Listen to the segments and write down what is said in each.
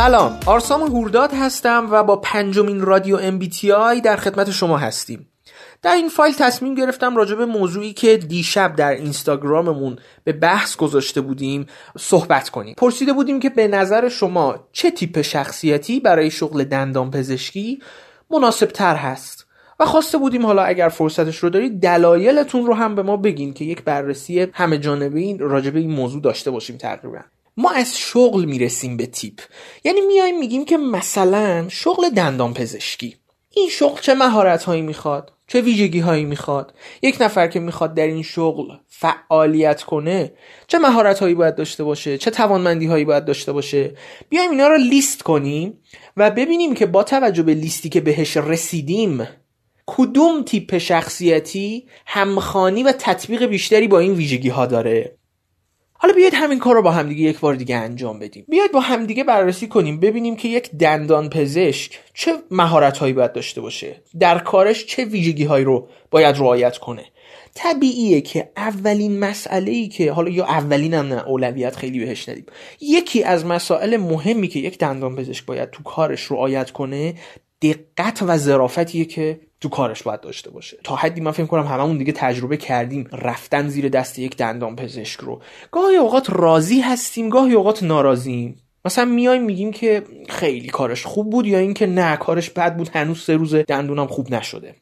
سلام. آرسام هورداد هستم و با پنجمین رادیو MBTI در خدمت شما هستیم. در این فایل تصمیم گرفتم راجع به موضوعی که دیشب در اینستاگراممون به بحث گذاشته بودیم صحبت کنیم. پرسیده بودیم که به نظر شما چه تیپ شخصیتی برای شغل دندان پزشکی مناسب تر هست؟ و خواسته بودیم حالا اگر فرصتش رو دارید دلایلتون رو هم به ما بگین که یک بررسی همه جانبه این راجع به این موضوع داشته باشیم تقریبا. ما از شغل می‌رسیم به تیپ. یعنی میایم میگیم که مثلا شغل دندان پزشکی. این شغل چه مهارت هایی می‌خواد؟ چه ویژگی هایی می‌خواد؟ یک نفر که می‌خواد در این شغل فعالیت کنه چه مهارت هایی باید داشته باشه؟ چه توانمندی هایی باید داشته باشه؟ بیایم اینا رو لیست کنیم و ببینیم که با توجه به لیستی که بهش رسیدیم کدوم تیپ شخصیتی همخانی و تطبیق بیشتری با این ویژگی ها داره. حالا بیاید همین کار رو با همدیگه یک بار دیگه انجام بدیم. بیاید با همدیگه بررسی کنیم ببینیم که یک دندان پزشک چه مهارت هایی باید داشته باشه؟ در کارش چه ویژگی هایی رو باید رعایت کنه؟ طبیعیه که اولین مسئله ای که حالا یا اولین هم نه اولویت خیلی بهش ندیم. یکی از مسائل مهمی که یک دندان پزشک باید تو کارش رعایت کنه دقت و ظرافتیه که تو کارش باید داشته باشه. تا حدی من فکر کنم هممون دیگه تجربه کردیم رفتن زیر دست یک دندان پزشک رو. گاهی اوقات راضی هستیم گاهی اوقات ناراضیم. مثلا میایم میگیم که خیلی کارش خوب بود یا اینکه نه کارش بد بود هنوز سه روز دندونم خوب نشده.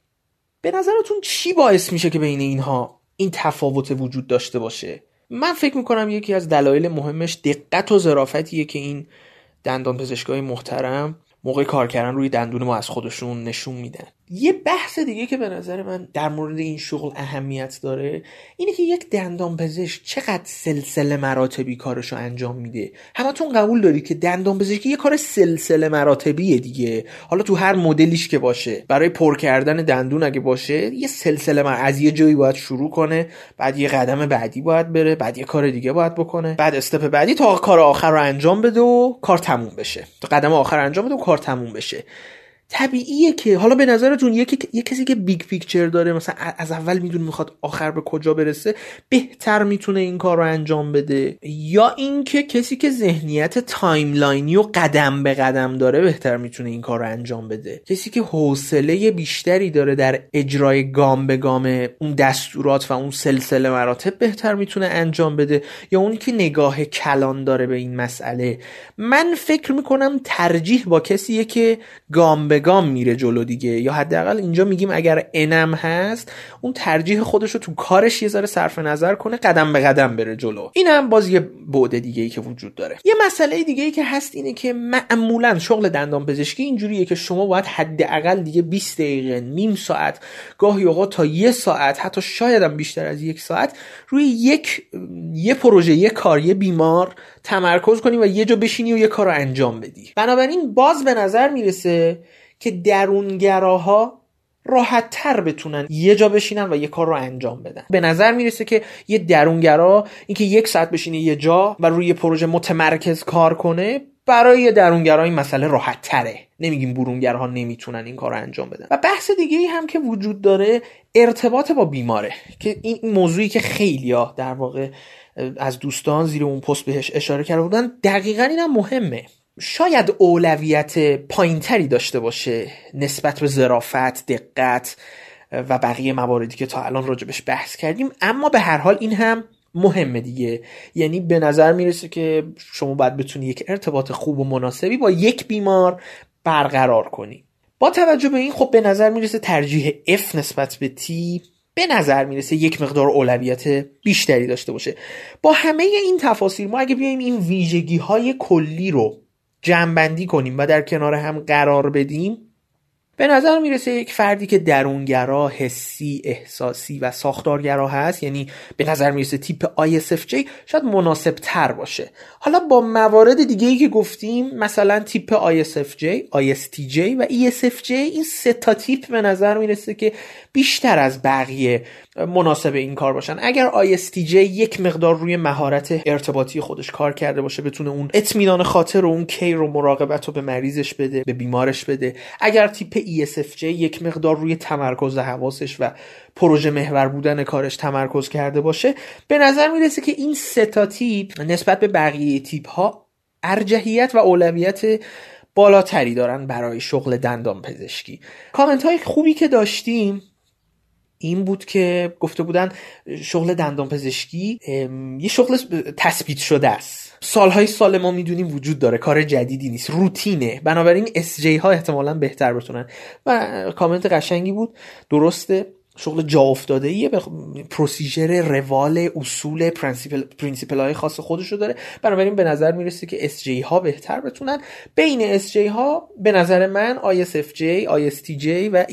به نظرتون چی باعث میشه که بین اینها این تفاوت وجود داشته باشه؟ من فکر می‌کنم یکی از دلایل مهمش دقت و ظرافتیه که این دندان پزشکای محترم موقع کار کردن روی دندون ما از خودشون نشون میدن. یه بحث دیگه که به نظر من در مورد این شغل اهمیت داره اینه که یک دندان پزشک چقدر سلسله مراتبی کارشو انجام میده. همتون قبول داری که دندان پزشکی یه کار سلسله مراتبیه دیگه. حالا تو هر مدلیش که باشه برای پر کردن دندون اگه باشه یه سلسله مر... از یه جایی باید شروع کنه بعد یه قدم بعدی باید بره بعد یه کار دیگه باید بکنه بعد step بعدی تا کار آخر رو انجام بده و کار تموم بشه. تا قدم آخر انجام بده و کار تموم بشه. طبیعیه که حالا به نظرتون یکی یه کسی که big picture داره مثلا از اول می‌دونه می‌خواد آخر به کجا برسه بهتر می‌تونه این کار رو انجام بده. یا اینکه کسی که ذهنیت timeline ی و قدم به قدم داره بهتر می‌تونه این کار رو انجام بده. کسی که حوصله بیشتری داره در اجرای گام به گام اون دستورات و اون سلسله مراتب بهتر می‌تونه انجام بده. یا اونی که نگاه کلان داره به این مسئله. من فکر می‌کنم ترجیح با کسیه که گام به گام میره جلو دیگه. یا حداقل اینجا میگیم اگر N هم هست اون ترجیح خودش رو تو کارش یه ذره صرف نظر کنه قدم به قدم بره جلو. این هم باز یه بعد دیگه ای که وجود داره. یه مسئله دیگه ای که هست اینه که معمولا شغل دندان پزشکی اینجوریه که شما باید حداقل دیگه 20 دقیقه نیم ساعت گاهی اوقات تا یه ساعت حتی شاید هم بیشتر از یک ساعت روی یک یه پروژه یه کار یه بیمار تمرکز کنی و یه جا بشینی و یه کار رو انجام بدی. بنابراین باز به نظر می‌رسه که درونگراها راحت تر بتونن یه جا بشینن و یه کار رو انجام بدن. به نظر می‌رسه که یه درونگرا اینکه یک ساعت بشینه یه جا و روی پروژه متمرکز کار کنه برای یه درونگرا این مسئله راحت تره نمیگیم برونگرها نمی‌تونن این کار رو انجام بدن. و بحث دیگه ای هم که وجود داره ارتباط با بیماره که این موضوعی که خیلی ها در واقع از دوستان زیر اون پست بهش اشاره کرده بودن دقیقا اینم مهمه. شاید اولویت پایینتری داشته باشه نسبت به ظرافت دقت و بقیه مواردی که تا الان راجبش بحث کردیم. اما به هر حال این هم مهمه دیگه. یعنی به نظر می‌رسه که شما باید بتونی یک ارتباط خوب و مناسبی با یک بیمار برقرار کنی. با توجه به این خب به نظر می‌رسه ترجیح F نسبت به T به نظر می‌رسه یک مقدار اولویت بیشتری داشته باشه. با همه این تفاصیل ما اگه بیایم این ویژگی های کلی رو جمعبندی کنیم و در کنار هم قرار بدیم به نظر می‌رسه یک فردی که درونگرا، حسی، احساسی و ساختارگرا هست یعنی به نظر می‌رسه تیپ ISFJ شاید مناسب تر باشه. حالا با موارد دیگه ای که گفتیم مثلا تیپ ISFJ، ISTJ و ESFJ این سه تا تیپ به نظر می‌رسه که بیشتر از بقیه مناسب این کار باشن. اگر ISTJ یک مقدار روی مهارت ارتباطی خودش کار کرده باشه بتونه اون اطمینان خاطر و اون کیر و مراقبت رو به مریضش بده به بیمارش بده. اگر تیپ ESFJ یک مقدار روی تمرکز حواسش و پروژه محور بودن کارش تمرکز کرده باشه. به نظر می‌رسه که این سه تا تیپ نسبت به بقیه تیپ ها ارجحیت و اولویت بالاتری دارن برای شغل دندان پزشکی. کامنت های خوبی که داشتیم این بود که گفته بودن شغل دندان پزشکی یه شغل تثبیت شده است. سالهای سال ما می‌دونیم وجود داره. کار جدیدی نیست. روتینه. بنابراین S ها احتمالا بهتر بتونن. و کامنت قشنگی بود. درسته. شغل جا افتاده ایه یه procedure روال اصول principle principle های خاص خودشو داره. بنابراین به نظر می‌رسه که جی ها بهتر بتونن. بین جی ها به نظر من جی جی و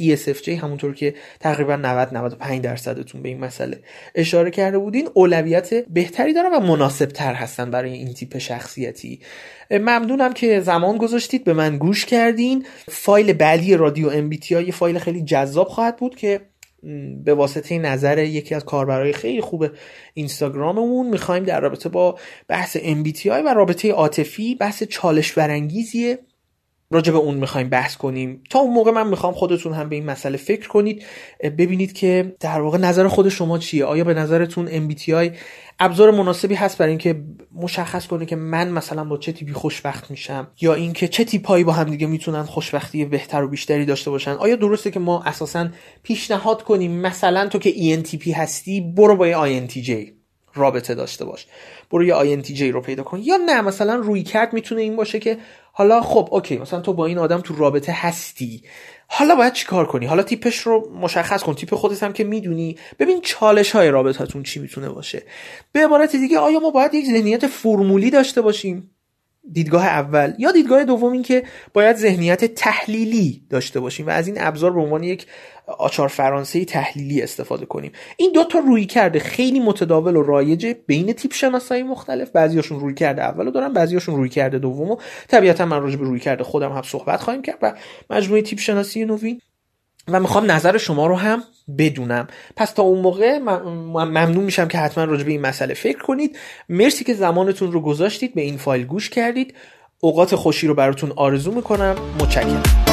جی همونطور که تقریبا 90 95 درصدتون به این مسئله اشاره کرده بودین اولویت بهتری دارن و مناسب تر هستن برای این تیپ شخصیتی. ممنونم که زمان گذاشتید به من گوش کردین. فایل بعدی رادیو بی یه فایل خیلی جذاب خواهد بود که به واسطه نظر یکی از کاربرای خیلی خوب اینستاگراممون می‌خوایم در رابطه با بحث MBTI و رابطه عاطفی بحث چالش برانگیزیه راجع به اون می‌خوایم بحث کنیم. تا اون موقع من می‌خوام خودتون هم به این مسئله فکر کنید. ببینید که در واقع نظر خود شما چیه؟ آیا به نظرتون MBTI ابزار مناسبی هست برای اینکه مشخص کنه که من مثلا با چه تیپی خوشبخت میشم؟ یا اینکه چه تیپایی با هم دیگه می‌تونن خوشبختی بهتر و بیشتری داشته باشن؟ آیا درسته که ما اساسا پیشنهاد کنیم مثلا تو که ENTP هستی برو با INTJ رابطه داشته باش. برو یه INTJ رو پیدا کن. یا نه مثلا روی کرد می‌تونه این باشه که حالا خب اوکی مثلا تو با این آدم تو رابطه هستی. حالا باید چیکار کنی؟ حالا تیپش رو مشخص کن. تیپ خودت هم که می‌دونی. ببین چالش های رابطتون چی می‌تونه باشه. به عبارت دیگه آیا ما باید یک ذهنیت فرمولی داشته باشیم؟ دیدگاه اول یا دیدگاه دوم این که باید ذهنیت تحلیلی داشته باشیم و از این ابزار به عنوان یک آچار فرانسه تحلیلی استفاده کنیم. این دو تا روی کرده خیلی متداول و رایجه بین تیپ شناسایی مختلف. بعضیاشون روی کرده اولو دارن بعضیاشون روی کرده دومو طبیعتا من راجع به روی کرده خودم هم صحبت خواهیم کرد و مجموعه تیپ شناسی نوین و می‌خوام نظر شما رو هم بدونم. پس تا اون موقع ممنون میشم که حتما راجع به این مسئله فکر کنید. مرسی که زمانتون رو گذاشتید به این فایل گوش کردید. اوقات خوشی رو براتون آرزو می‌کنم. متشکرم.